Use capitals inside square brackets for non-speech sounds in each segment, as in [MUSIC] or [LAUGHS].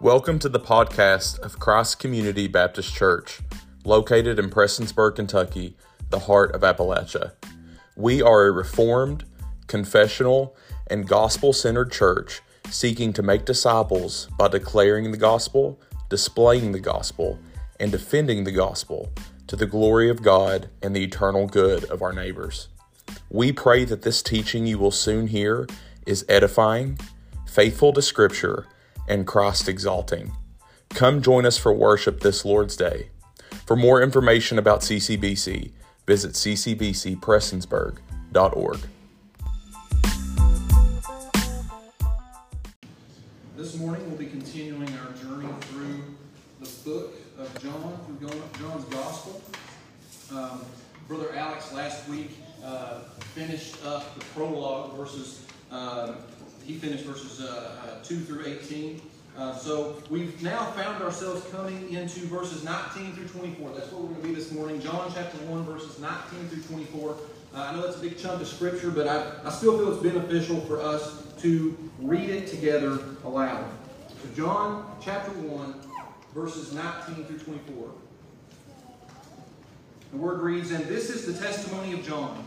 Welcome to the podcast of Christ Community Baptist Church, located in Prestonsburg, Kentucky, the heart of Appalachia. We are a reformed, confessional, and gospel centered church seeking to make disciples by declaring the gospel, displaying the gospel, and defending the gospel to the glory of God and the eternal good of our neighbors. We pray that this teaching you will soon hear is edifying, faithful to Scripture, and Christ exalting. Come join us for worship this Lord's Day. For more information about CCBC, visit ccbcprestonsburg.org. This morning we'll be continuing our journey through the book of John, through John's Gospel. Um, Brother Alex last week uh, finished up the prologue verses uh, he finished verses uh, uh, 2 through 18. Uh, so we've now found ourselves coming into verses 19 through 24. That's what we're going to be this morning. John chapter 1, verses 19 through 24. Uh, I know that's a big chunk of scripture, but I, I still feel it's beneficial for us to read it together aloud. So John chapter 1, verses 19 through 24. The word reads, And this is the testimony of John.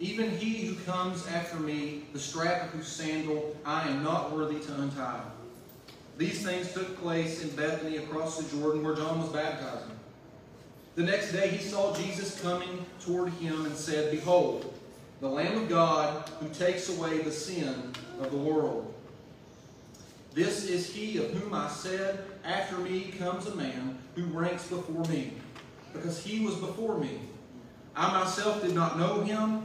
even he who comes after me, the strap of whose sandal I am not worthy to untie. These things took place in Bethany across the Jordan where John was baptizing. The next day he saw Jesus coming toward him and said, Behold, the Lamb of God who takes away the sin of the world. This is he of whom I said, After me comes a man who ranks before me, because he was before me. I myself did not know him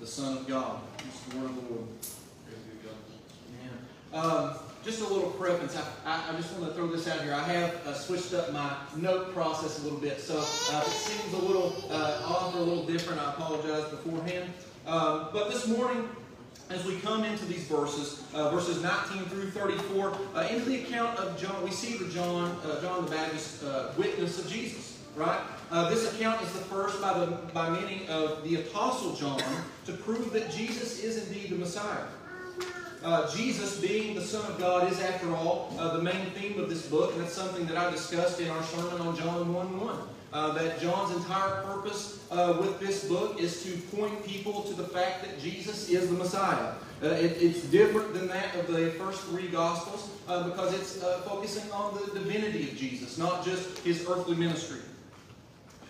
the Son of God. It's the word of the Lord. Um, just a little preference. I, I, I, just want to throw this out here. I have uh, switched up my note process a little bit. So uh, it seems a little uh, off or a little different, I apologize beforehand. Um, but this morning, as we come into these verses, uh, verses 19 through 34, uh, into the account of John, we see the John, uh, John the Baptist uh, witness of Jesus, right? Uh, this account is the first by, the, by many of the Apostle John to prove that Jesus is indeed the Messiah. Uh, Jesus, being the Son of God, is, after all, uh, the main theme of this book, and that's something that I discussed in our sermon on John 1 1. Uh, that John's entire purpose uh, with this book is to point people to the fact that Jesus is the Messiah. Uh, it, it's different than that of the first three Gospels uh, because it's focusing on the divinity of Jesus, not just his earthly ministry.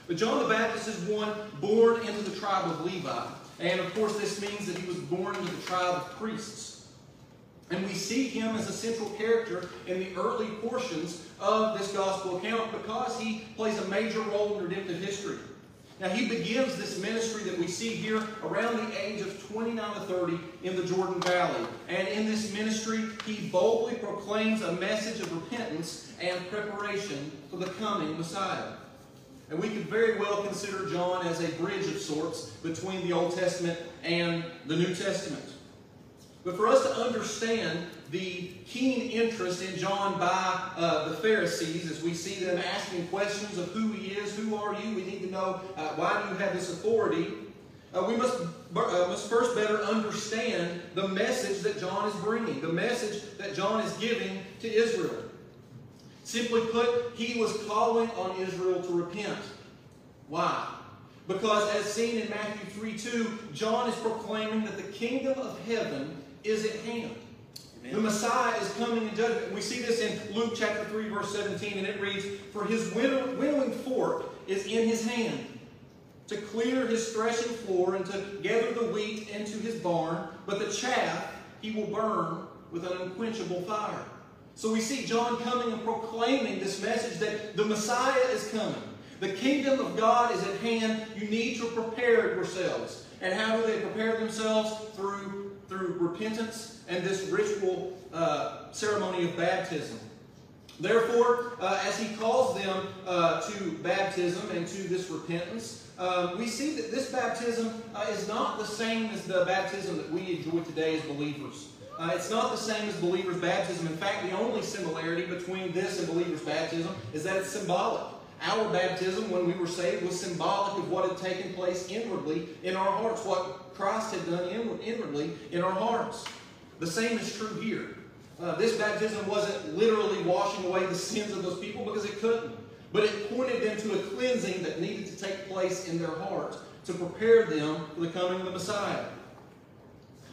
But John the Baptist is one born into the tribe of Levi. And of course, this means that he was born into the tribe of priests. And we see him as a central character in the early portions of this gospel account because he plays a major role in redemptive history. Now, he begins this ministry that we see here around the age of 29 to 30 in the Jordan Valley. And in this ministry, he boldly proclaims a message of repentance and preparation for the coming Messiah. And we could very well consider John as a bridge of sorts between the Old Testament and the New Testament. But for us to understand the keen interest in John by uh, the Pharisees as we see them asking questions of who he is, who are you? We need to know uh, why do you have this authority? Uh, we must, uh, must first better understand the message that John is bringing, the message that John is giving to Israel. Simply put, he was calling on Israel to repent. Why? Because as seen in Matthew 3 2, John is proclaiming that the kingdom of heaven is at hand. Amen. The Messiah is coming in judgment. We see this in Luke chapter 3, verse 17, and it reads, For his winnowing fork is in his hand, to clear his threshing floor and to gather the wheat into his barn, but the chaff he will burn with an unquenchable fire. So we see John coming and proclaiming this message that the Messiah is coming. The kingdom of God is at hand. You need to prepare yourselves. And how do they prepare themselves? Through, through repentance and this ritual uh, ceremony of baptism. Therefore, uh, as he calls them uh, to baptism and to this repentance, uh, we see that this baptism uh, is not the same as the baptism that we enjoy today as believers. Uh, it's not the same as believers' baptism. In fact, the only similarity between this and believers' baptism is that it's symbolic. Our baptism, when we were saved, was symbolic of what had taken place inwardly in our hearts, what Christ had done inwardly in our hearts. The same is true here. Uh, this baptism wasn't literally washing away the sins of those people because it couldn't. But it pointed them to a cleansing that needed to take place in their hearts to prepare them for the coming of the Messiah.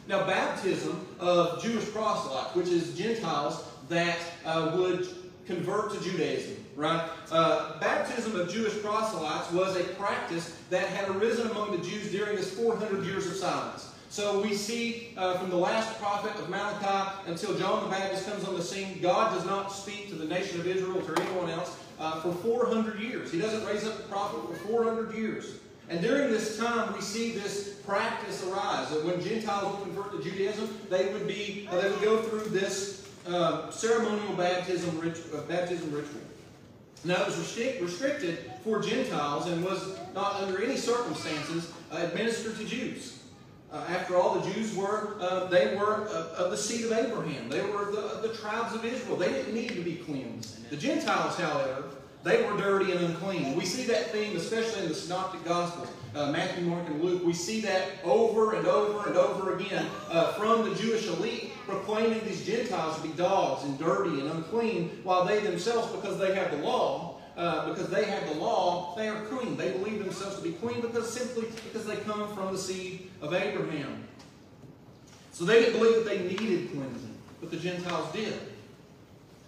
Now, baptism of Jewish proselytes, which is Gentiles that uh, would convert to Judaism, right? Uh, baptism of Jewish proselytes was a practice that had arisen among the Jews during this 400 years of silence. So we see uh, from the last prophet of Malachi until John the Baptist comes on the scene, God does not speak to the nation of Israel or to anyone else uh, for 400 years. He doesn't raise up a prophet for 400 years. And during this time, we see this practice arise. That when Gentiles would convert to Judaism, they would be uh, they would go through this uh, ceremonial baptism, uh, baptism ritual. Now, it was restric- restricted for Gentiles and was not under any circumstances uh, administered to Jews. Uh, after all, the Jews were uh, they were of the seed of Abraham. They were the, the tribes of Israel. They didn't need to be cleansed. The Gentiles, however, they were dirty and unclean. We see that theme, especially in the Synoptic Gospels, uh, Matthew, Mark, and Luke. We see that over and over and over again uh, from the Jewish elite proclaiming these Gentiles to be dogs and dirty and unclean, while they themselves, because they have the law, uh, because they have the law, they are clean. They believe themselves to be clean because simply because they come from the seed of Abraham. So they didn't believe that they needed cleansing, but the Gentiles did.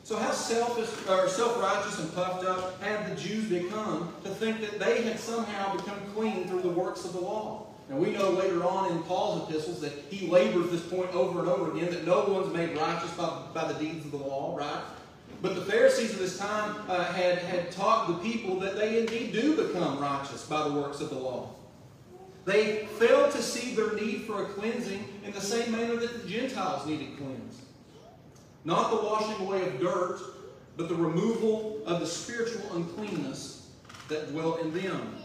So how selfish or self-righteous and puffed up had the Jews become to think that they had somehow become clean through the works of the law? Now we know later on in Paul's epistles that he labors this point over and over again that no one's made righteous by, by the deeds of the law, right? But the Pharisees of this time uh, had, had taught the people that they indeed do become righteous by the works of the law. They failed to see their need for a cleansing in the same manner that the Gentiles needed cleansed. Not the washing away of dirt, but the removal of the spiritual uncleanness that dwelt in them.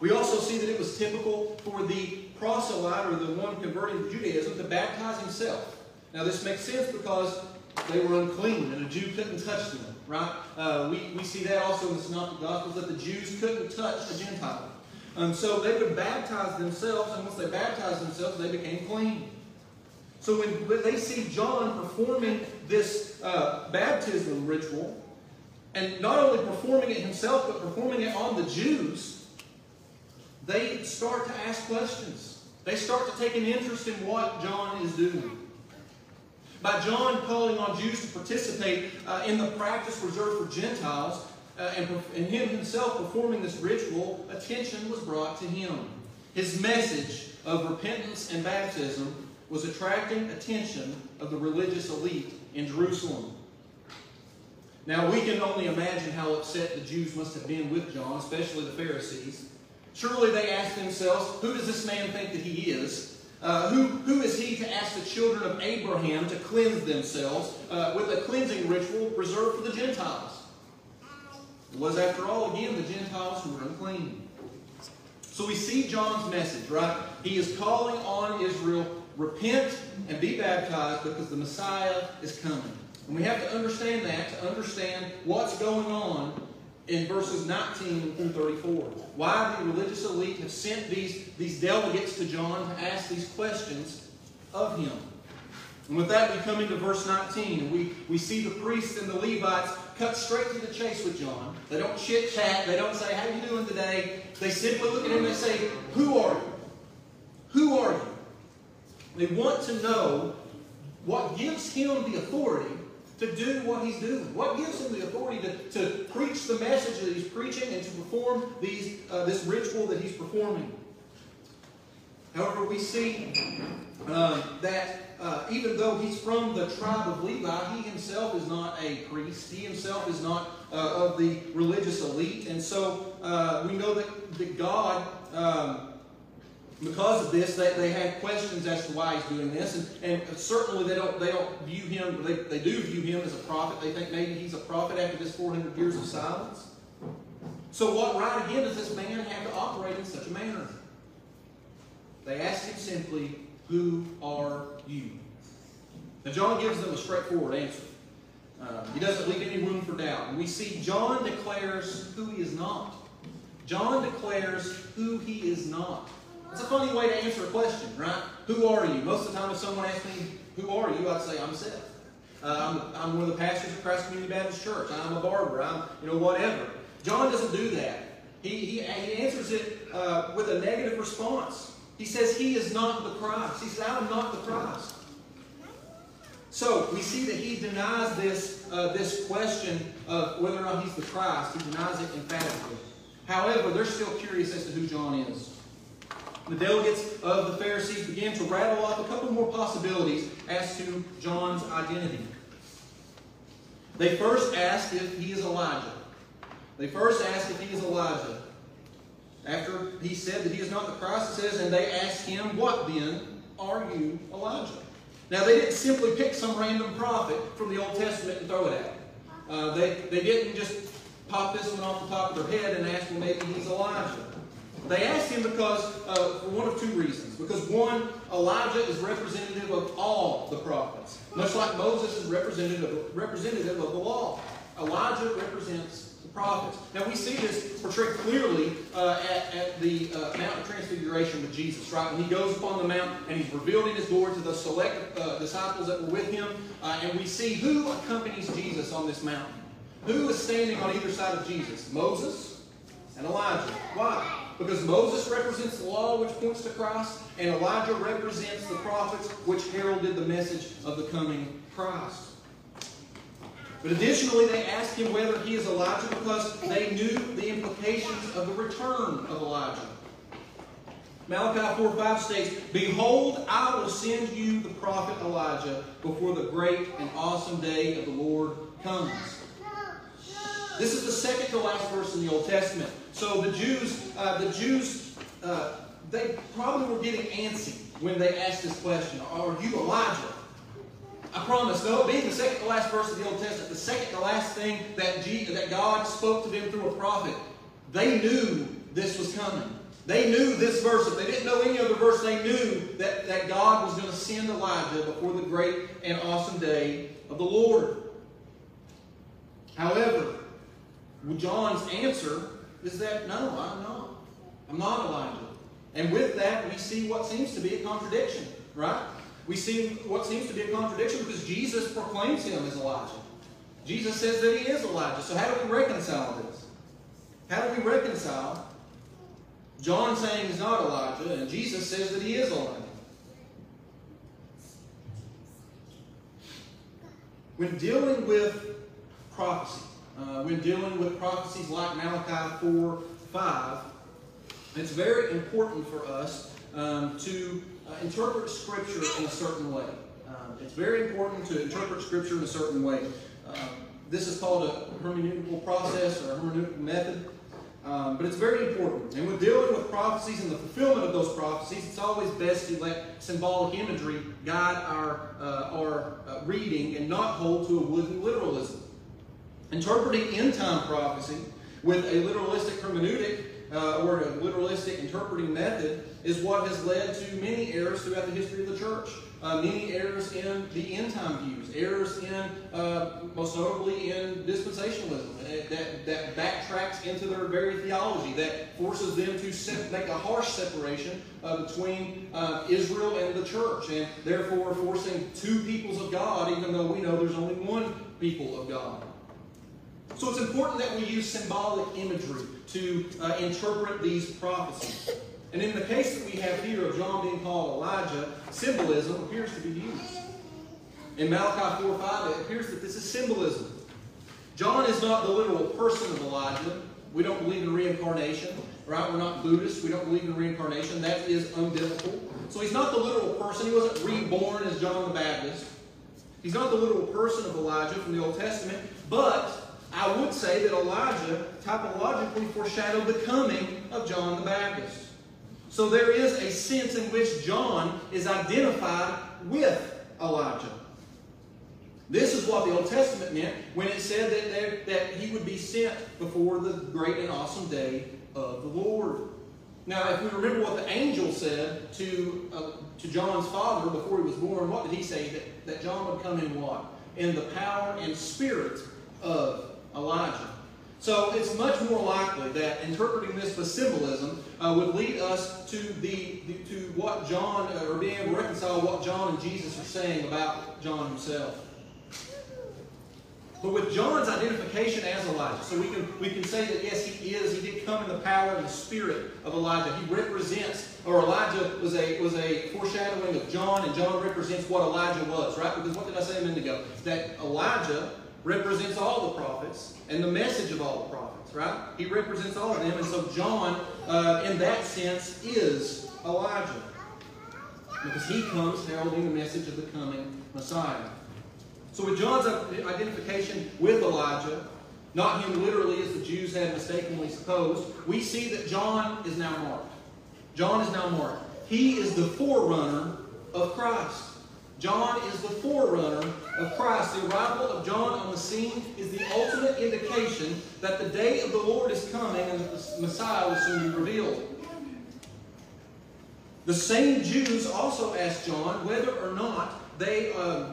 We also see that it was typical for the proselyte or the one converting to Judaism to baptize himself. Now, this makes sense because they were unclean and a Jew couldn't touch them, right? Uh, we, we see that also in the Synoptic Gospels that the Jews couldn't touch a Gentile. Um, so they would baptize themselves, and once they baptized themselves, they became clean. So when they see John performing this uh, baptism ritual, and not only performing it himself, but performing it on the Jews, they start to ask questions. They start to take an interest in what John is doing. By John calling on Jews to participate uh, in the practice reserved for Gentiles, uh, and, and him himself performing this ritual, attention was brought to him. His message of repentance and baptism was attracting attention of the religious elite in Jerusalem. Now, we can only imagine how upset the Jews must have been with John, especially the Pharisees. Surely they asked themselves, Who does this man think that he is? Uh, who, who is he to ask the children of Abraham to cleanse themselves uh, with a cleansing ritual reserved for the Gentiles? It was, after all, again, the Gentiles who were unclean. So we see John's message, right? He is calling on Israel repent and be baptized because the Messiah is coming. And we have to understand that to understand what's going on in verses 19 through 34. Why the religious elite have sent these, these delegates to John to ask these questions of him. And with that, we come into verse 19, and we, we see the priests and the Levites cut straight to the chase with John. They don't chit chat. They don't say, How you doing today? They simply look at him and they say, Who are you? They want to know what gives him the authority to do what he's doing. What gives him the authority to, to preach the message that he's preaching and to perform these, uh, this ritual that he's performing. However, we see uh, that uh, even though he's from the tribe of Levi, he himself is not a priest. He himself is not uh, of the religious elite. And so uh, we know that, that God, um, because of this, they, they have questions as to why he's doing this. And, and certainly they don't, they don't view him, they, they do view him as a prophet. They think maybe he's a prophet after this 400 years of silence. So what right again does this man have to operate in such a manner? They ask him simply, Who are you? Now, John gives them a straightforward answer. Um, he doesn't leave any room for doubt. And we see John declares who he is not. John declares who he is not. It's a funny way to answer a question, right? Who are you? Most of the time, if someone asks me, Who are you? I'd say, I'm Seth. Uh, I'm, I'm one of the pastors of Christ Community Baptist Church. I'm a barber. I'm, you know, whatever. John doesn't do that. He, he, he answers it uh, with a negative response. He says he is not the Christ. He says, I am not the Christ. So we see that he denies this, uh, this question of whether or not he's the Christ. He denies it emphatically. However, they're still curious as to who John is. The delegates of the Pharisees began to rattle off a couple more possibilities as to John's identity. They first asked if he is Elijah. They first asked if he is Elijah. After he said that he is not the Christ, it says, and they asked him, What then are you, Elijah? Now, they didn't simply pick some random prophet from the Old Testament and throw it at him. Uh, they, they didn't just pop this one off the top of their head and ask, Well, maybe he's Elijah. They asked him because, uh, for one of two reasons. Because one, Elijah is representative of all the prophets, much like Moses is representative, representative of the law. Elijah represents the prophets. Now we see this portrayed clearly uh, at, at, the uh, Mount of Transfiguration with Jesus, right? When he goes upon the mount and he's revealing his glory to the select uh, disciples that were with him, uh, and we see who accompanies Jesus on this mountain. Who is standing on either side of Jesus? Moses and Elijah. Why? Because Moses represents the law which points to Christ, and Elijah represents the prophets which heralded the message of the coming Christ. But additionally, they ask him whether he is Elijah because they knew the implications of the return of Elijah. Malachi 4 5 states, Behold, I will send you the prophet Elijah before the great and awesome day of the Lord comes. This is the second to last verse in the Old Testament. So the Jews, uh, the Jews, uh, they probably were getting antsy when they asked this question Are you Elijah? I promise, though, being the second to last verse of the Old Testament, the second to last thing that, Jesus, that God spoke to them through a prophet, they knew this was coming. They knew this verse. If they didn't know any other verse, they knew that, that God was going to send Elijah before the great and awesome day of the Lord. However, John's answer is that no, I'm not. I'm not Elijah. And with that, we see what seems to be a contradiction, right? we see what seems to be a contradiction because Jesus proclaims him as Elijah. Jesus says that he is Elijah. So how do we reconcile this? How do we reconcile John saying he's not Elijah and Jesus says that he is Elijah? When dealing with prophecy, uh, when dealing with prophecies like Malachi 4 5, it's very important for us um, to uh, interpret Scripture in a certain way. Um, it's very important to interpret Scripture in a certain way. Um, this is called a hermeneutical process or a hermeneutical method. Um, but it's very important. And when dealing with prophecies and the fulfillment of those prophecies, it's always best to let symbolic imagery guide our, uh, our uh, reading and not hold to a wooden literalism. Interpreting end time prophecy with a literalistic hermeneutic uh, or a literalistic interpreting method is what has led to many errors throughout the history of the church. Uh, many errors in the end time views, errors in, uh, most notably in dispensationalism, uh, that, that backtracks into their very theology, that forces them to make a harsh separation uh, between uh, Israel and the church, and therefore forcing two peoples of God, even though we know there's only one people of God. So it's important that we use symbolic imagery to uh, interpret these prophecies. And in the case that we have here of John being called Elijah, symbolism appears to be used. In Malachi 4 5, it appears that this is symbolism. John is not the literal person of Elijah. We don't believe in reincarnation, right? We're not Buddhists. We don't believe in reincarnation. That is unbiblical. So he's not the literal person. He wasn't reborn as John the Baptist. He's not the literal person of Elijah from the Old Testament, but I would say that Elijah typologically foreshadowed the coming of John the Baptist. So there is a sense in which John is identified with Elijah. This is what the Old Testament meant when it said that, there, that he would be sent before the great and awesome day of the Lord. Now, if we remember what the angel said to, uh, to John's father before he was born, what did he say? That, that John would come in what? In the power and spirit of Elijah. So it's much more likely that interpreting this with symbolism uh, would lead us to the, the, to what John, uh, or being able to reconcile what John and Jesus are saying about John himself. But with John's identification as Elijah, so we can, we can say that yes, he is, he did come in the power and the spirit of Elijah. He represents, or Elijah was a, was a foreshadowing of John, and John represents what Elijah was, right? Because what did I say a minute ago? That Elijah represents all the prophets and the message of all the prophets, right? He represents all of them, and so John, uh, in that sense, is Elijah. Because he comes heralding the message of the coming Messiah. So with John's identification with Elijah, not him literally as the Jews had mistakenly supposed, we see that John is now marked. John is now marked. He is the forerunner of Christ. John is the forerunner of Christ. The arrival of John on the scene is the ultimate indication that the day of the Lord is coming and that the Messiah will soon be revealed. The same Jews also asked John whether or not they, uh,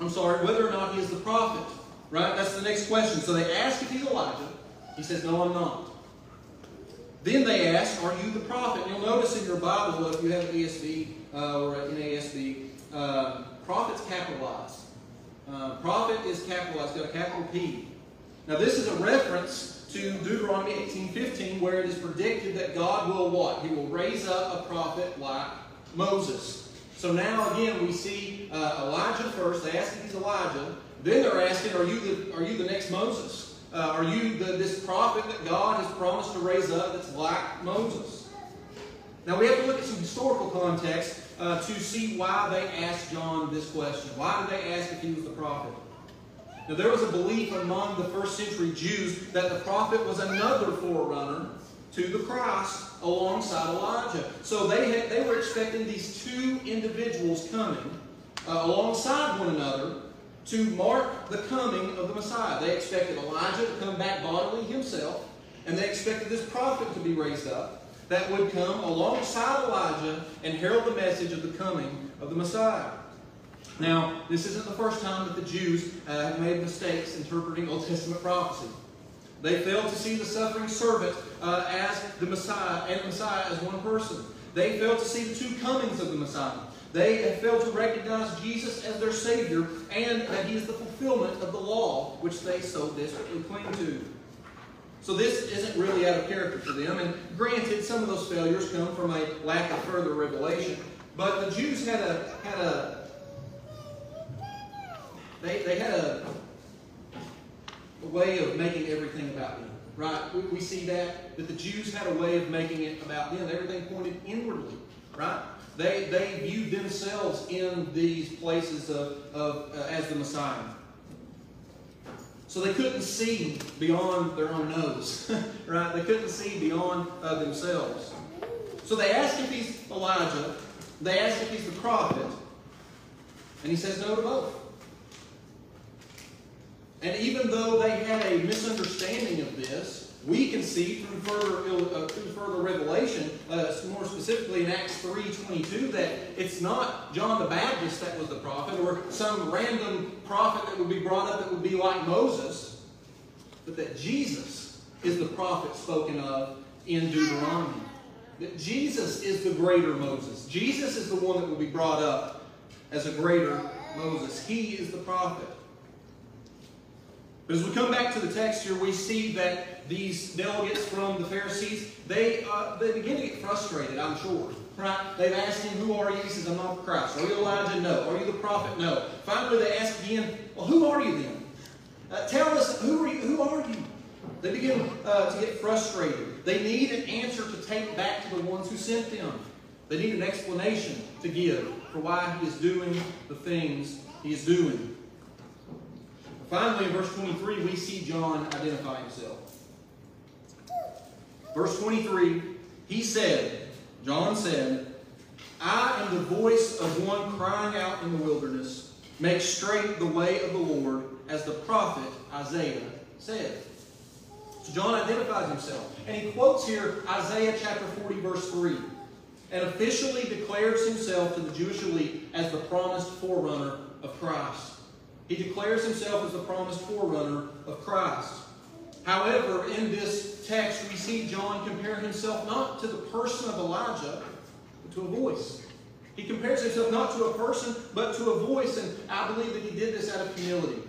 I'm sorry, whether or not he is the prophet. Right? That's the next question. So they ask if he's Elijah. He says, No, I'm not. Then they ask, Are you the prophet? And you'll notice in your Bible, if you have an ESV uh, or an NASB, uh, prophet's capitalized. Uh, prophet is capitalized, got a capital P. Now this is a reference to Deuteronomy 18:15, where it is predicted that God will what? He will raise up a prophet like Moses. So now again we see uh, Elijah first. They ask if he's Elijah. Then they're asking, are you the, are you the next Moses? Uh, are you the, this prophet that God has promised to raise up that's like Moses? Now we have to look at some historical context uh, to see why they asked John this question. Why did they ask if he was the prophet? Now, there was a belief among the first century Jews that the prophet was another forerunner to the Christ alongside Elijah. So they, had, they were expecting these two individuals coming uh, alongside one another to mark the coming of the Messiah. They expected Elijah to come back bodily himself, and they expected this prophet to be raised up that would come alongside Elijah and herald the message of the coming of the Messiah. Now, this isn't the first time that the Jews uh, have made mistakes interpreting Old Testament prophecy. They failed to see the suffering servant uh, as the Messiah and the Messiah as one person. They failed to see the two comings of the Messiah. They have failed to recognize Jesus as their Savior and that He is the fulfillment of the law which they so desperately cling to. So this isn't really out of character for them. And granted, some of those failures come from a lack of further revelation. But the Jews had a had a they, they had a, a way of making everything about them. Right? We, we see that that the Jews had a way of making it about them. Everything pointed inwardly. Right? They they viewed themselves in these places of, of uh, as the Messiah. So they couldn't see beyond their own nose, [LAUGHS] right? They couldn't see beyond uh, themselves. So they ask if he's Elijah. They ask if he's the prophet. And he says no to both. And even though they had a misunderstanding of this, we can see through further uh, through further revelation, uh, more specifically in Acts 3:22, that it's not John the Baptist that was the prophet, or some random prophet that would be brought up that would be like Moses, but that Jesus is the prophet spoken of in Deuteronomy. That Jesus is the greater Moses. Jesus is the one that will be brought up as a greater Moses. He is the prophet. But as we come back to the text here, we see that these delegates from the Pharisees, they, uh, they begin to get frustrated, I'm sure. Right? They've asked him, Who are you? He says, I'm not the Christ. Are you Elijah? No. Are you the prophet? No. Finally, they ask again, Well, who are you then? Uh, tell us, who are you? Who are you? They begin uh, to get frustrated. They need an answer to take back to the ones who sent them. They need an explanation to give for why he is doing the things he is doing. Finally, in verse 23, we see John identify himself. Verse 23, he said, John said, I am the voice of one crying out in the wilderness, make straight the way of the Lord, as the prophet Isaiah said. So John identifies himself. And he quotes here Isaiah chapter 40, verse 3, and officially declares himself to the Jewish elite as the promised forerunner of Christ. He declares himself as the promised forerunner of Christ. However, in this text, we see John compare himself not to the person of Elijah, but to a voice. He compares himself not to a person, but to a voice, and I believe that he did this out of humility.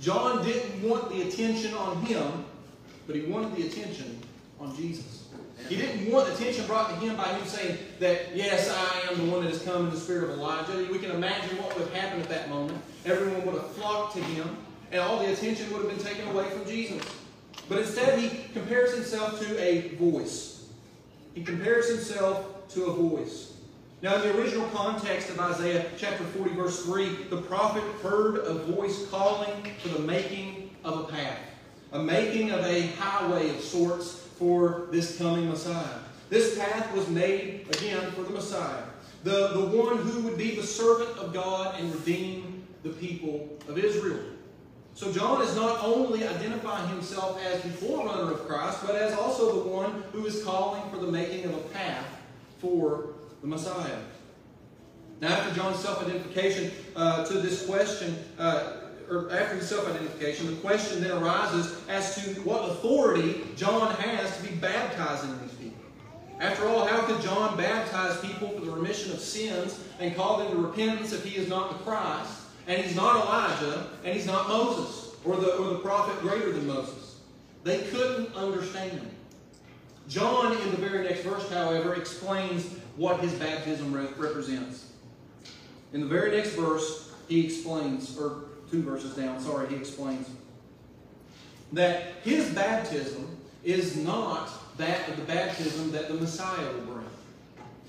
John didn't want the attention on him, but he wanted the attention on Jesus. He didn't want attention brought to him by him saying that, yes, I am the one that has come in the spirit of Elijah. We can imagine what would have happened at that moment. Everyone would have flocked to him, and all the attention would have been taken away from Jesus. But instead, he compares himself to a voice. He compares himself to a voice. Now, in the original context of Isaiah chapter 40, verse 3, the prophet heard a voice calling for the making of a path, a making of a highway of sorts for this coming Messiah. This path was made, again, for the Messiah, the, the one who would be the servant of God and redeem the people of Israel. So John is not only identifying himself as the forerunner of Christ, but as also the one who is calling for the making of a path for the Messiah. Now, after John's self-identification uh, to this question, uh, or after his self-identification, the question then arises as to what authority John has to be baptizing these people. After all, how could John baptize people for the remission of sins and call them to repentance if he is not the Christ, and he's not Elijah, and he's not Moses, or the, or the prophet greater than Moses? They couldn't understand. John, in the very next verse, however, explains what his baptism re- represents. In the very next verse, he explains, or two verses down, sorry, he explains that his baptism is not that of the baptism that the Messiah will bring.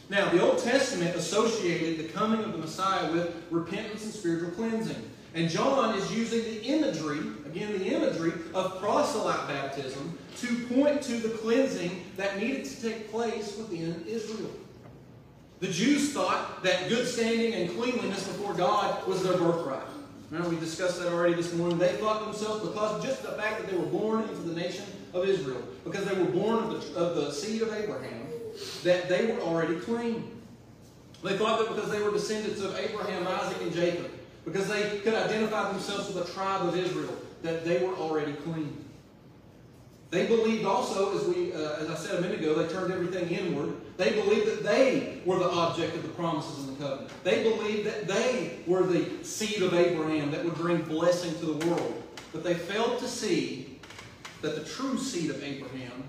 Now, the Old Testament associated the coming of the Messiah with repentance and spiritual cleansing. And John is using the imagery, again, the imagery of proselyte baptism to point to the cleansing that needed to take place within Israel. The Jews thought that good standing and cleanliness before God was their birthright. Remember, we discussed that already this morning. They thought themselves, because just the fact that they were born into the nation of Israel, because they were born of the, of the seed of Abraham, that they were already clean. They thought that because they were descendants of Abraham, Isaac, and Jacob, because they could identify themselves with the tribe of Israel, that they were already clean. They believed also, as we, uh, as I said a minute ago, they turned everything inward. They believed that they were the object of the promises in the covenant. They believed that they were the seed of Abraham that would bring blessing to the world. But they failed to see that the true seed of Abraham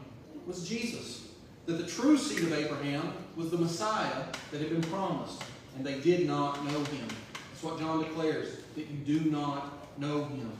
was Jesus. That the true seed of Abraham was the Messiah that had been promised. And they did not know him. That's what John declares, that you do not know him.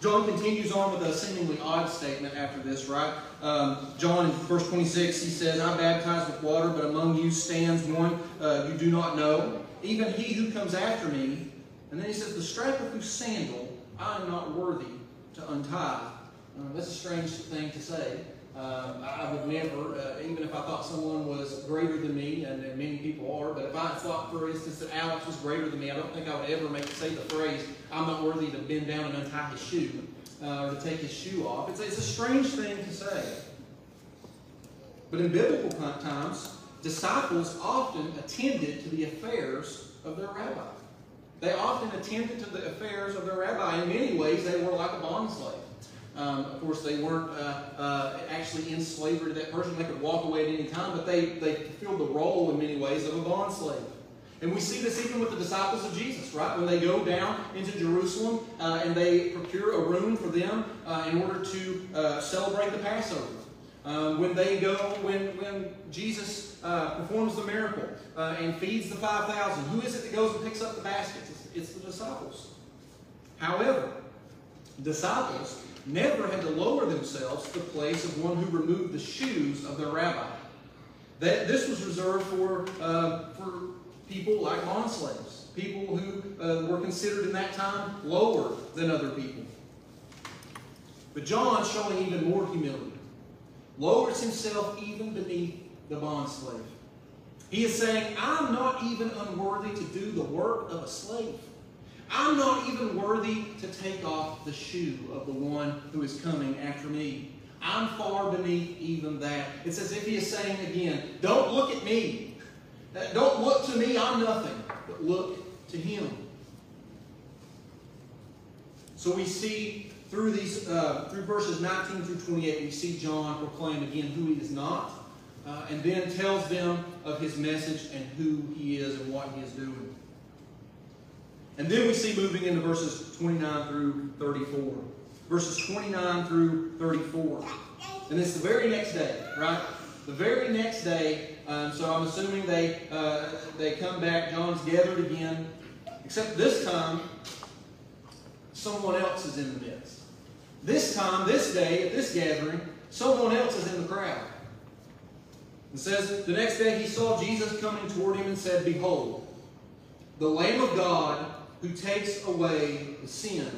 John continues on with a seemingly odd statement after this, right? Um, John, in verse 26, he says, I baptize with water, but among you stands one uh, you do not know, even he who comes after me. And then he says, The strap of whose sandal I am not worthy to untie. Uh, that's a strange thing to say. Um, I would never, uh, even if I thought someone was greater than me, and, and many people are, but if I thought, for instance, that Alex was greater than me, I don't think I would ever make say the phrase, I'm not worthy to bend down and untie his shoe, uh, or to take his shoe off. It's, it's a strange thing to say. But in biblical times, disciples often attended to the affairs of their rabbi. They often attended to the affairs of their rabbi. In many ways, they were like a bond slave. Um, of course, they weren't uh, uh, actually in slavery to that person. They could walk away at any time, but they, they fulfilled the role in many ways of a bond slave. And we see this even with the disciples of Jesus, right? When they go down into Jerusalem uh, and they procure a room for them uh, in order to uh, celebrate the Passover. Um, when they go, when, when Jesus uh, performs the miracle and feeds the 5,000, who is it that goes and picks up the baskets? It's, it's the disciples. However, disciples never had to lower themselves to the place of one who removed the shoes of their rabbi. That this was reserved for, uh, for people like bond slaves, people who uh, were considered in that time lower than other people. But John, showing even more humility, lowers himself even beneath the bond slave. He is saying, I'm not even unworthy to do the work of a slave. I'm not even worthy to take off the shoe of the one who is coming after me. I'm far beneath even that. It's as if he is saying again, don't look at me. Don't look to me, I'm nothing. But look to him. So we see through these, uh, through verses 19 through 28, we see John proclaim again who he is not, uh, and then tells them of his message and who he is and what he is doing. And then we see moving into verses 29 through 34. Verses 29 through 34. And it's the very next day, right? The very next day, um, so I'm assuming they, uh, they come back, John's gathered again, except this time, someone else is in the midst. This time, this day, at this gathering, someone else is in the crowd. It says, The next day he saw Jesus coming toward him and said, Behold, the Lamb of God who takes away the sin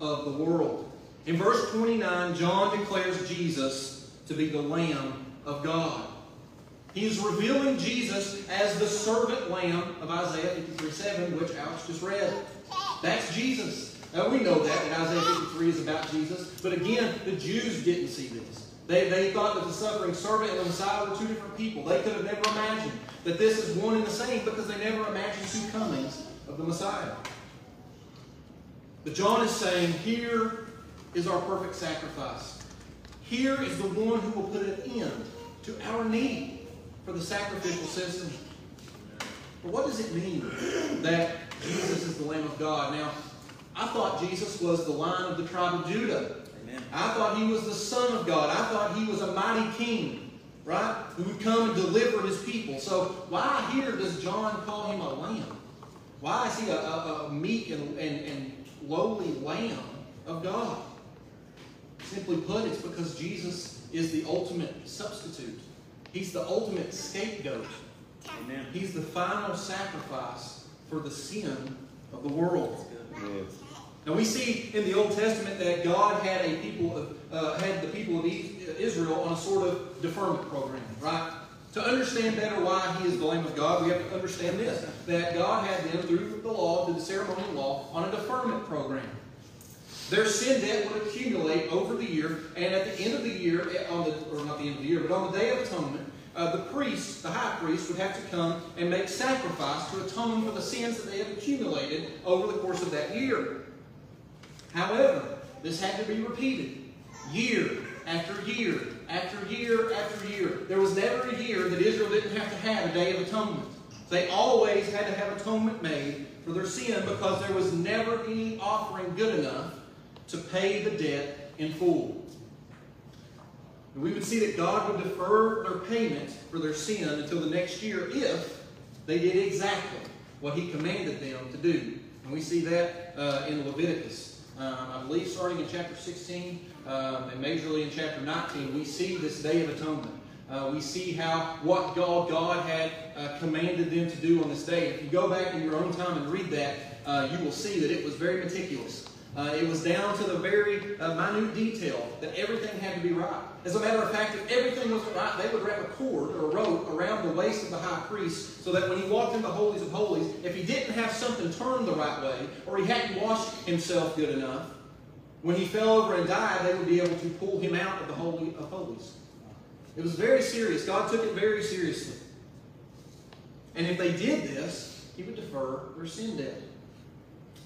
of the world. In verse 29, John declares Jesus to be the Lamb of God. He is revealing Jesus as the servant lamb of Isaiah 53 7, which Alex just read. That's Jesus. Now we know that, that Isaiah 53 is about Jesus. But again, the Jews didn't see this. They, they thought that the suffering servant and the Messiah were two different people. They could have never imagined that this is one and the same because they never imagined two comings of the Messiah. But John is saying, here is our perfect sacrifice. Here is the one who will put an end to our need for the sacrificial system. But what does it mean that Jesus is the Lamb of God? Now, I thought Jesus was the line of the tribe of Judah. Amen. I thought he was the Son of God. I thought he was a mighty king, right? Who would come and deliver his people. So why here does John call him a lamb? Why is he a, a, a meek and, and, and lowly lamb of God? Simply put, it's because Jesus is the ultimate substitute. He's the ultimate scapegoat. Amen. He's the final sacrifice for the sin of the world. Yes. Now we see in the Old Testament that God had a people of, uh, had the people of Israel on a sort of deferment program, right? To understand better why He is the Lamb of God, we have to understand this: that God had them through the law, through the ceremonial law, on a deferment program. Their sin debt would accumulate over the year, and at the end of the year, eh, on the or not the end of the year, but on the Day of Atonement, uh, the priest, the high priest, would have to come and make sacrifice to atone for the sins that they had accumulated over the course of that year. However, this had to be repeated year after year after year after year. There was never a year that Israel didn't have to have a day of atonement. They always had to have atonement made for their sin because there was never any offering good enough to pay the debt in full. And we would see that God would defer their payment for their sin until the next year if they did exactly what He commanded them to do. And we see that uh, in Leviticus. Um, I believe starting in chapter 16 um, and majorly in chapter 19, we see this Day of Atonement. Uh, we see how what God, God had uh, commanded them to do on this day. If you go back in your own time and read that, uh, you will see that it was very meticulous. Uh, it was down to the very uh, minute detail that everything had to be right. As a matter of fact, if everything was right, they would wrap a cord or a rope around the waist of the high priest so that when he walked into the holies of holies, if he didn't have something turned the right way or he hadn't washed himself good enough, when he fell over and died, they would be able to pull him out of the holy of holies. It was very serious. God took it very seriously. And if they did this, he would defer their sin debt.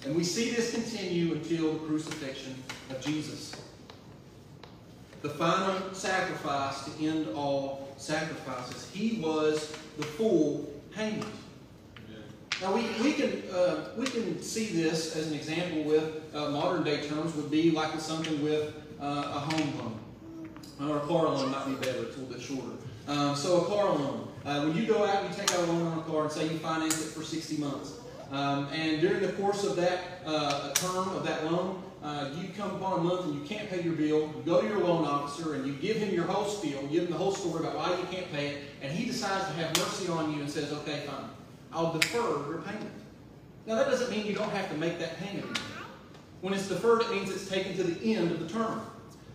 And we see this continue until the crucifixion of Jesus. The final sacrifice to end all sacrifices. He was the full payment. Now we, we can uh, we can see this as an example with uh, modern day terms would be like something with uh, a home loan or a car loan might be better. It's a little bit shorter. Um, so a car loan. Uh, when you go out and you take out a loan on a car and say you finance it for 60 months, um, and during the course of that uh, term of that loan, uh, you come upon a month and you can't pay your bill, you go to your loan officer and you give him your whole spiel, give him the whole story about why you can't pay it, and he decides to have mercy on you and says, okay, fine, I'll defer your payment. Now that doesn't mean you don't have to make that payment. When it's deferred, it means it's taken to the end of the term.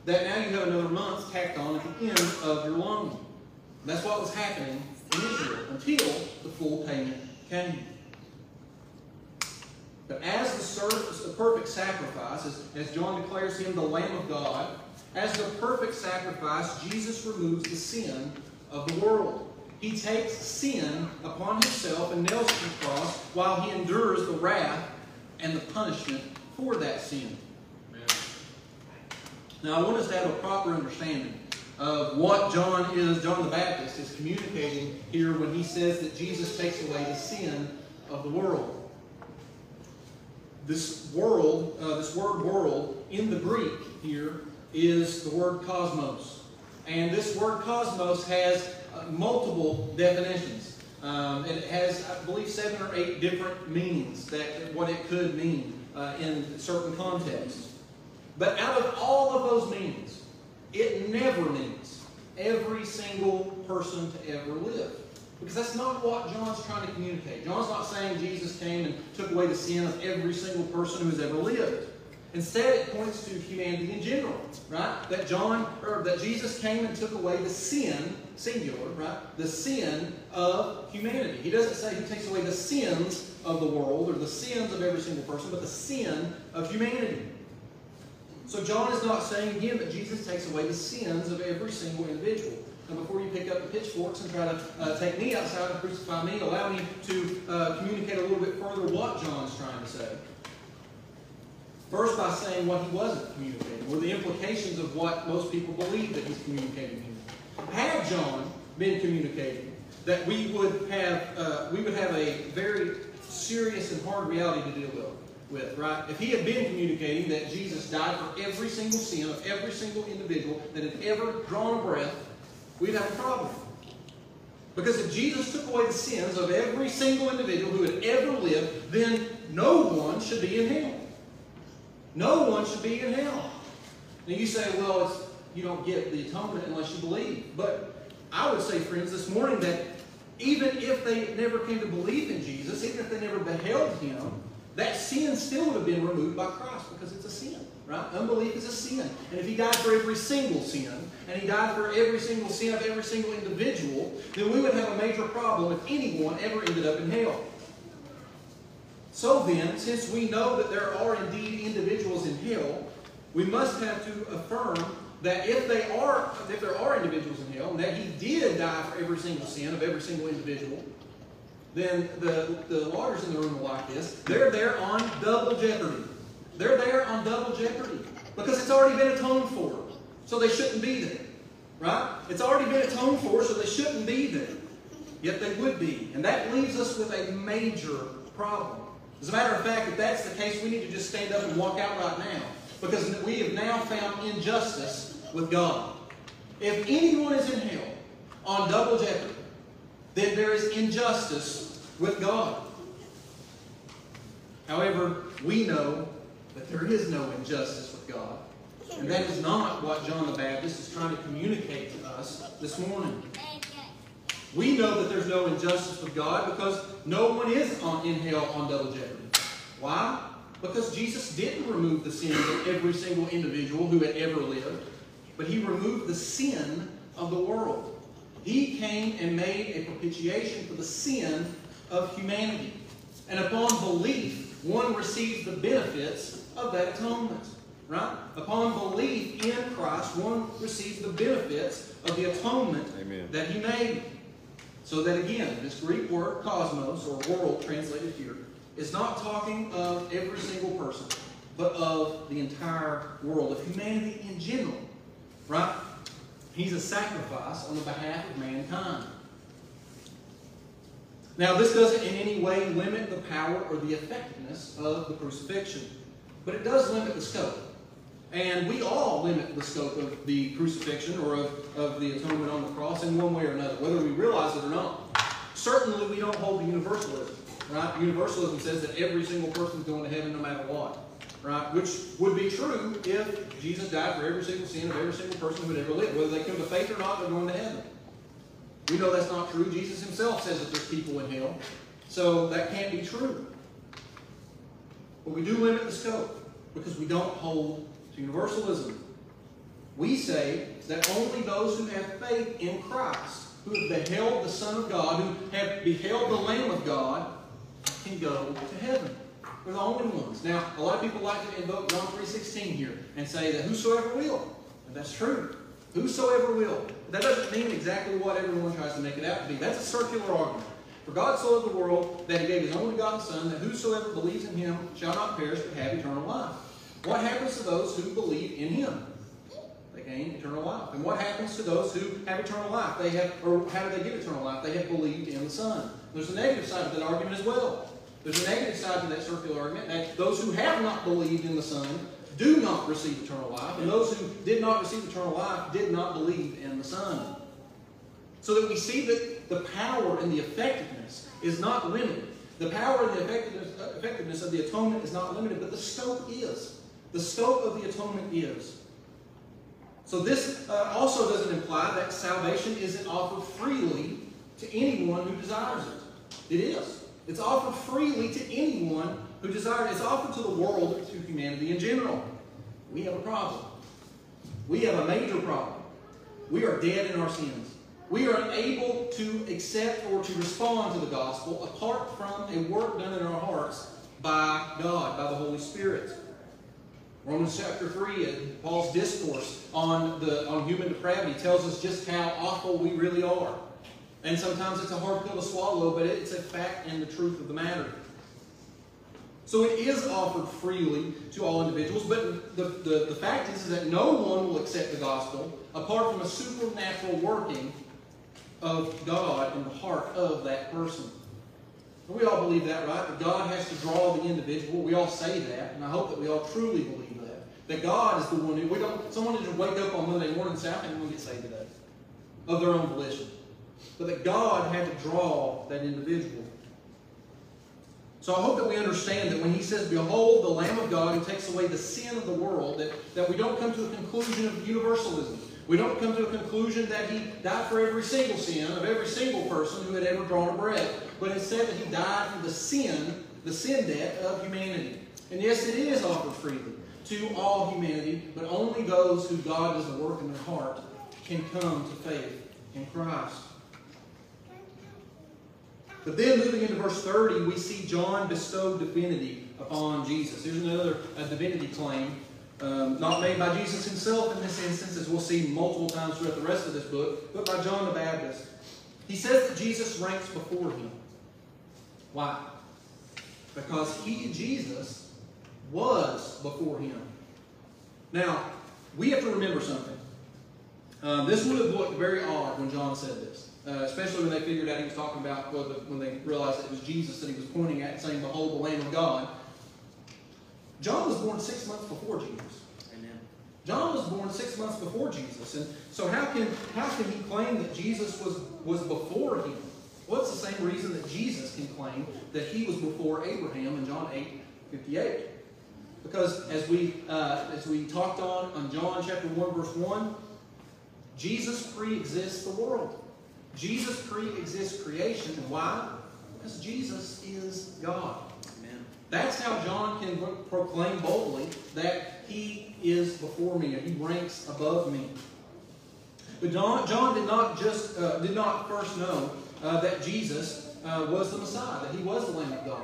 That now you have another month tacked on at the end of your loan. That's what was happening in Israel until the full payment came. But as the, service, the perfect sacrifice, as, as John declares him the Lamb of God, as the perfect sacrifice, Jesus removes the sin of the world. He takes sin upon himself and nails it to the cross while he endures the wrath and the punishment for that sin. Now, I want us to have a proper understanding of what John is, John the Baptist is communicating here when he says that Jesus takes away the sin of the world. This world, uh, this word world in the Greek here is the word cosmos. And this word cosmos has multiple definitions. Um, it has, I believe, seven or eight different meanings that what it could mean uh, in certain contexts. But out of all of those meanings, it never means every single person to ever live. Because that's not what John's trying to communicate. John's not saying Jesus came and took away the sin of every single person who's ever lived. Instead, it points to humanity in general, right? That John or that Jesus came and took away the sin, singular, right? The sin of humanity. He doesn't say he takes away the sins of the world or the sins of every single person, but the sin of humanity. So John is not saying again that Jesus takes away the sins of every single individual. Now, before you pick up the pitchforks and try to uh, take me outside and crucify me, allow me to uh, communicate a little bit further what John's trying to say. First, by saying what he wasn't communicating, or the implications of what most people believe that he's communicating here. Had John been communicating that we would have uh, we would have a very serious and hard reality to deal with, with, right? If he had been communicating that Jesus died for every single sin of every single individual that had ever drawn a breath, we'd have a problem. Because if Jesus took away the sins of every single individual who had ever lived, then no one should be in hell. No one should be in hell. And you say, well, it's, you don't get the atonement unless you believe. But I would say, friends, this morning that even if they never came to believe in Jesus, even if they never beheld him, that sin still would have been removed by Christ because it's a sin, right? Unbelief is a sin. And if he died for every single sin, and he died for every single sin of every single individual, then we would have a major problem if anyone ever ended up in hell. So then, since we know that there are indeed individuals in hell, we must have to affirm that if they are, if there are individuals in hell, and that he did die for every single sin of every single individual, then the, the lawyers in the room will like this. They're there on double jeopardy. They're there on double jeopardy because it's already been atoned for. So they shouldn't be there. Right? It's already been atoned for, so they shouldn't be there. Yet they would be. And that leaves us with a major problem. As a matter of fact, if that's the case, we need to just stand up and walk out right now. Because we have now found injustice with God. If anyone is in hell on double jeopardy, then there is injustice with God. However, we know that there is no injustice with God. And that is not what John the Baptist is trying to communicate to us this morning. We know that there's no injustice with God because no one is on, in hell on double jeopardy. Why? Because Jesus didn't remove the sins of every single individual who had ever lived, but he removed the sin of the world. He came and made a propitiation for the sin of humanity. And upon belief, one receives the benefits of that atonement. Right? Upon belief in Christ, one receives the benefits of the atonement Amen. that he made. So that again, this Greek word cosmos, or world translated here, is not talking of every single person, but of the entire world, of humanity in general. Right? He's a sacrifice on the behalf of mankind. Now, this doesn't in any way limit the power or the effectiveness of the crucifixion, but it does limit the scope. And we all limit the scope of the crucifixion or of, of the atonement on the cross in one way or another, whether we realize it or not. Certainly, we don't hold to universalism. Right? Universalism says that every single person is going to heaven no matter what. Right? Which would be true if Jesus died for every single sin of every single person who had ever lived. Whether they come to faith or not, they're going to heaven. We know that's not true. Jesus himself says that there's people in hell. So that can't be true. But we do limit the scope because we don't hold to universalism. We say that only those who have faith in Christ, who have beheld the Son of God, who have beheld the Lamb of God, can go to heaven. They're the only ones. Now, a lot of people like to invoke John 3.16 here and say that whosoever will. And that's true. Whosoever will. That doesn't mean exactly what everyone tries to make it out to be. That's a circular argument. For God so loved the world that he gave his only begotten Son, that whosoever believes in him shall not perish but have eternal life. What happens to those who believe in him? They gain eternal life. And what happens to those who have eternal life? They have, or how do they get eternal life? They have believed in the Son. There's a negative side to that argument as well. There's a negative side to that circular argument. That those who have not believed in the Son do not receive eternal life, and those who did not receive eternal life did not believe in the Son. So that we see that the power and the effectiveness is not limited. The power and the effectiveness, effectiveness of the atonement is not limited, but the scope is. The scope of the atonement is. So this uh, also doesn't imply that salvation isn't offered freely to anyone who desires it. It is. It's offered freely to anyone who desires it. It's offered to the world, to humanity in general. We have a problem. We have a major problem. We are dead in our sins. We are unable to accept or to respond to the gospel apart from a work done in our hearts by God, by the Holy Spirit. Romans chapter 3, Paul's discourse on, the, on human depravity tells us just how awful we really are. And sometimes it's a hard pill to swallow, but it's a fact and the truth of the matter. So it is offered freely to all individuals, but the, the, the fact is, is that no one will accept the gospel apart from a supernatural working of God in the heart of that person. We all believe that, right? That God has to draw the individual. We all say that, and I hope that we all truly believe that. That God is the one who we don't. Someone doesn't wake up on Monday morning and say, "I'm going to get saved today," of their own volition, but that God had to draw that individual. So I hope that we understand that when He says, "Behold, the Lamb of God who takes away the sin of the world," that, that we don't come to a conclusion of universalism. We don't come to a conclusion that he died for every single sin of every single person who had ever drawn a breath, but instead that he died for the sin, the sin debt of humanity. And yes, it is offered freely to all humanity, but only those who God does the work in their heart can come to faith in Christ. But then moving into verse 30, we see John bestowed divinity upon Jesus. Here's another divinity claim um, not made by Jesus himself in this instance, as we'll see multiple times throughout the rest of this book, but by John the Baptist. He says that Jesus ranks before him. Why? Because he, Jesus, was before him. Now, we have to remember something. Um, this would have looked very odd when John said this, uh, especially when they figured out he was talking about, well, the, when they realized that it was Jesus that he was pointing at, saying, Behold, the Lamb of God. John was born six months before Jesus. Amen. John was born six months before Jesus. And so how can how can he claim that Jesus was, was before him? Well, it's the same reason that Jesus can claim that he was before Abraham in John 8, 58. Because as we uh, as we talked on on John chapter 1, verse 1, Jesus pre-exists the world. Jesus pre-exists creation. Why? Because Jesus is God. Amen. That's how John can proclaim boldly that he is before me, and he ranks above me. But John, John did not just uh, did not first know uh, that Jesus uh, was the Messiah, that he was the Lamb of God.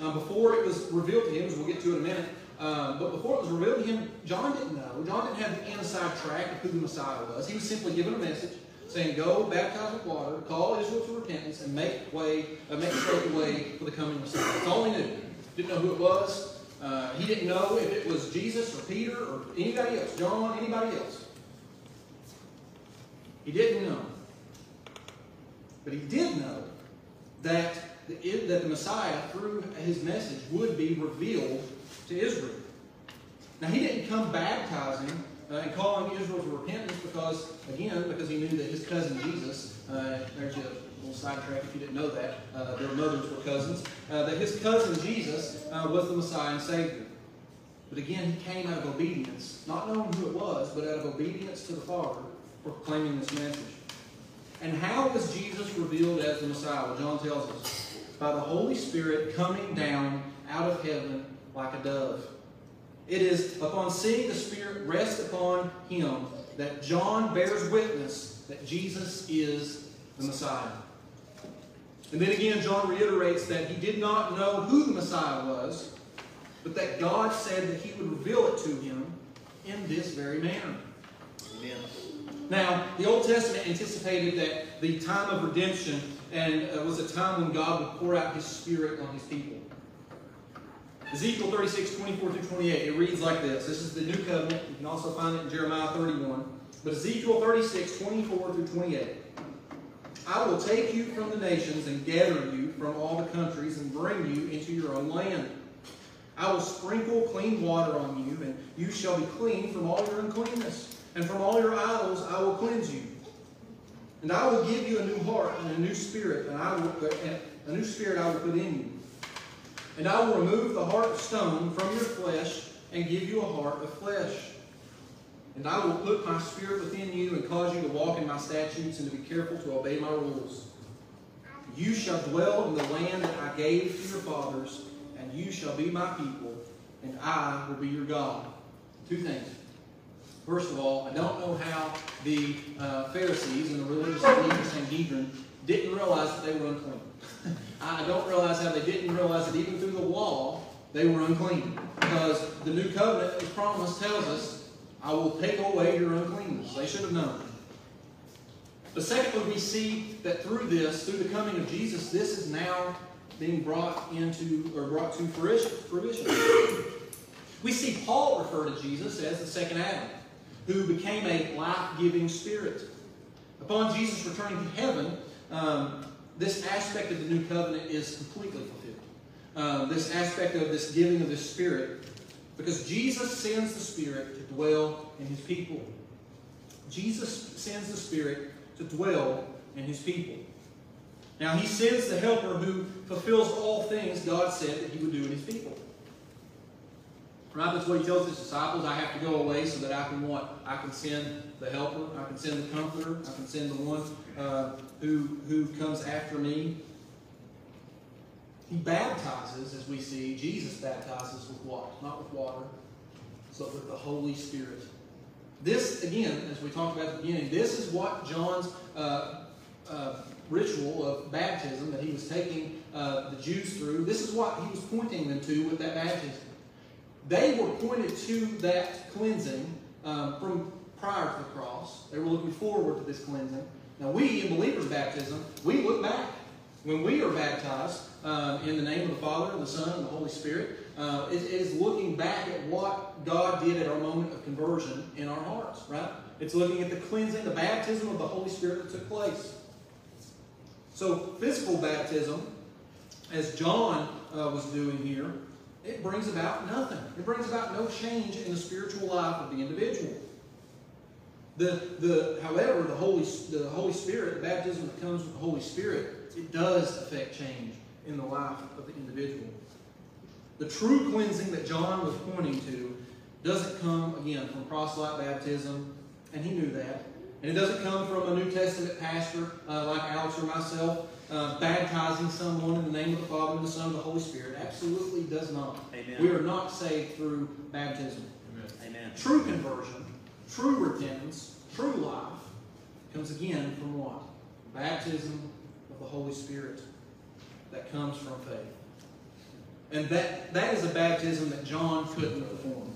Uh, before it was revealed to him, as we'll get to in a minute, uh, but before it was revealed to him, John didn't know. John didn't have the inside track of who the Messiah was. He was simply given a message saying, "Go baptize with water, call Israel to repentance, and make way, uh, make straight the way for the coming Messiah." That's all he knew. Didn't know who it was. Uh, he didn't know if it was Jesus or Peter or anybody else, John, anybody else. He didn't know. But he did know that the, that the Messiah, through his message, would be revealed to Israel. Now, he didn't come baptizing uh, and calling Israel to repentance because, again, because he knew that his cousin Jesus, uh, there's a little sidetrack if you didn't know that, uh, their mothers were cousins, uh, that his cousin Jesus uh, was the Messiah and Savior. But again, he came out of obedience, not knowing who it was, but out of obedience to the Father, proclaiming this message. And how was Jesus revealed as the Messiah? Well, John tells us by the Holy Spirit coming down out of heaven like a dove. It is upon seeing the Spirit rest upon him that John bears witness that Jesus is the Messiah. And then again, John reiterates that he did not know who the Messiah was, but that God said that he would reveal it to him in this very manner. Amen. Now, the Old Testament anticipated that the time of redemption and uh, was a time when God would pour out his Spirit on his people. Ezekiel 36, 24 through 28, it reads like this. This is the new covenant. You can also find it in Jeremiah 31. But Ezekiel 36, 24 through 28. I will take you from the nations and gather you from all the countries and bring you into your own land. I will sprinkle clean water on you, and you shall be clean from all your uncleanness. And from all your idols I will cleanse you. And I will give you a new heart and a new spirit, and I will, and a new spirit I will put in you. And I will remove the heart of stone from your flesh and give you a heart of flesh. And I will put my spirit within you and cause you to walk in my statutes and to be careful to obey my rules. You shall dwell in the land that I gave to your fathers, and you shall be my people, and I will be your God. Two things. First of all, I don't know how the uh, Pharisees and the religious leaders Sanhedrin didn't realize that they were unclean. I don't realize how they didn't realize that even through the wall, they were unclean. Because the new covenant, the promise tells us, I will take away your uncleanness. They should have known. But secondly, we see that through this, through the coming of Jesus, this is now being brought into or brought to fruition. We see Paul refer to Jesus as the second Adam, who became a life-giving spirit. Upon Jesus returning to heaven, um, this aspect of the new covenant is completely fulfilled. Uh, this aspect of this giving of the Spirit, because Jesus sends the Spirit to dwell in His people. Jesus sends the Spirit to dwell in His people. Now, He sends the Helper who fulfills all things God said that He would do in His people. Right? That's what He tells His disciples. I have to go away so that I can what? I can send the Helper. I can send the Comforter. I can send the one uh, who, who comes after me. He baptizes, as we see, Jesus baptizes with what? Not with water, but with the Holy Spirit. This, again, as we talked about at the beginning, this is what John's uh, uh, ritual of baptism that he was taking uh, the Jews through, this is what he was pointing them to with that baptism. They were pointed to that cleansing um, from prior to the cross. They were looking forward to this cleansing. Now, we in believers' baptism, we look back. When we are baptized uh, in the name of the Father, and the Son, and the Holy Spirit, uh, it is looking back at what God did at our moment of conversion in our hearts, right? It's looking at the cleansing, the baptism of the Holy Spirit that took place. So, physical baptism, as John uh, was doing here, it brings about nothing. It brings about no change in the spiritual life of the individual. The, the, however, the Holy, the Holy Spirit, the baptism that comes with the Holy Spirit, it does affect change in the life of the individual. The true cleansing that John was pointing to doesn't come, again, from proselyte baptism, and he knew that. And it doesn't come from a New Testament pastor uh, like Alex or myself. Uh, baptizing someone in the name of the Father and the Son and the Holy Spirit. Absolutely does not. Amen. We are not saved through baptism. Amen. True conversion, true repentance, true life comes again from what? Baptism of the Holy Spirit that comes from faith. And that, that is a baptism that John couldn't perform.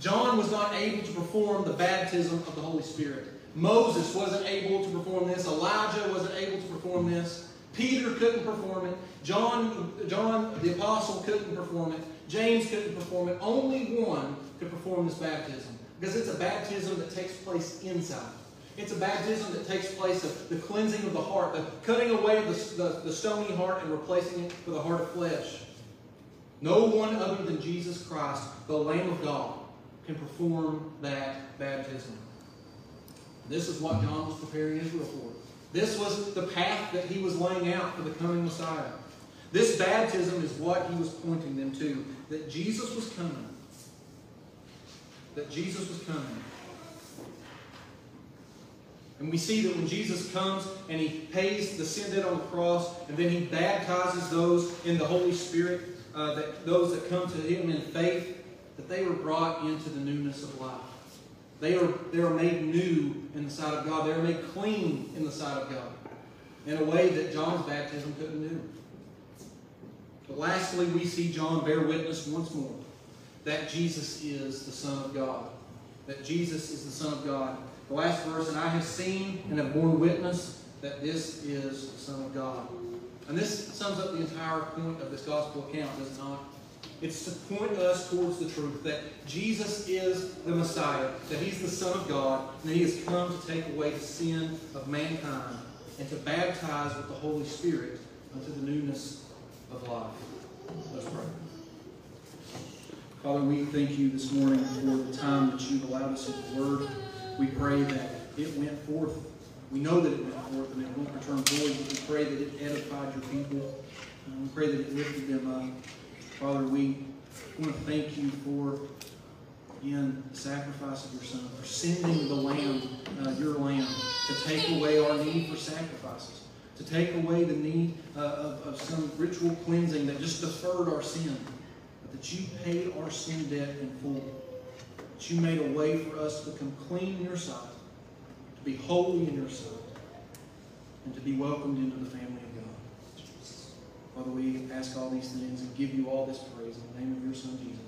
John was not able to perform the baptism of the Holy Spirit. Moses wasn't able to perform this. Elijah wasn't able to perform this. Peter couldn't perform it. John, John the Apostle couldn't perform it. James couldn't perform it. Only one could perform this baptism. Because it's a baptism that takes place inside. It's a baptism that takes place of the cleansing of the heart, the cutting away of the, the, the stony heart and replacing it with a heart of flesh. No one other than Jesus Christ, the Lamb of God, can perform that baptism. This is what John was preparing Israel for. This was the path that he was laying out for the coming Messiah. This baptism is what he was pointing them to that Jesus was coming. That Jesus was coming. And we see that when Jesus comes and he pays the sin debt on the cross, and then he baptizes those in the Holy Spirit, uh, that those that come to him in faith, that they were brought into the newness of life. They are, they are made new in the sight of God. They are made clean in the sight of God in a way that John's baptism couldn't do. But lastly, we see John bear witness once more that Jesus is the Son of God. That Jesus is the Son of God. The last verse, and I have seen and have borne witness that this is the Son of God. And this sums up the entire point of this gospel account, does it not? It's to point us towards the truth that Jesus is the Messiah, that He's the Son of God, and that He has come to take away the sin of mankind and to baptize with the Holy Spirit unto the newness of life. Let's pray. Father, we thank you this morning for the time that you've allowed us in the Word. We pray that it went forth. We know that it went forth and it won't return void, but we pray that it edified your people. And we pray that it lifted them up. Father, we want to thank you for, again, the sacrifice of your Son, for sending the Lamb, uh, your Lamb, to take away our need for sacrifices, to take away the need uh, of, of some ritual cleansing that just deferred our sin, but that you paid our sin debt in full. That you made a way for us to become clean in your sight, to be holy in your sight, and to be welcomed into the family. Father, we ask all these things and give you all this praise in the name of your Son, Jesus.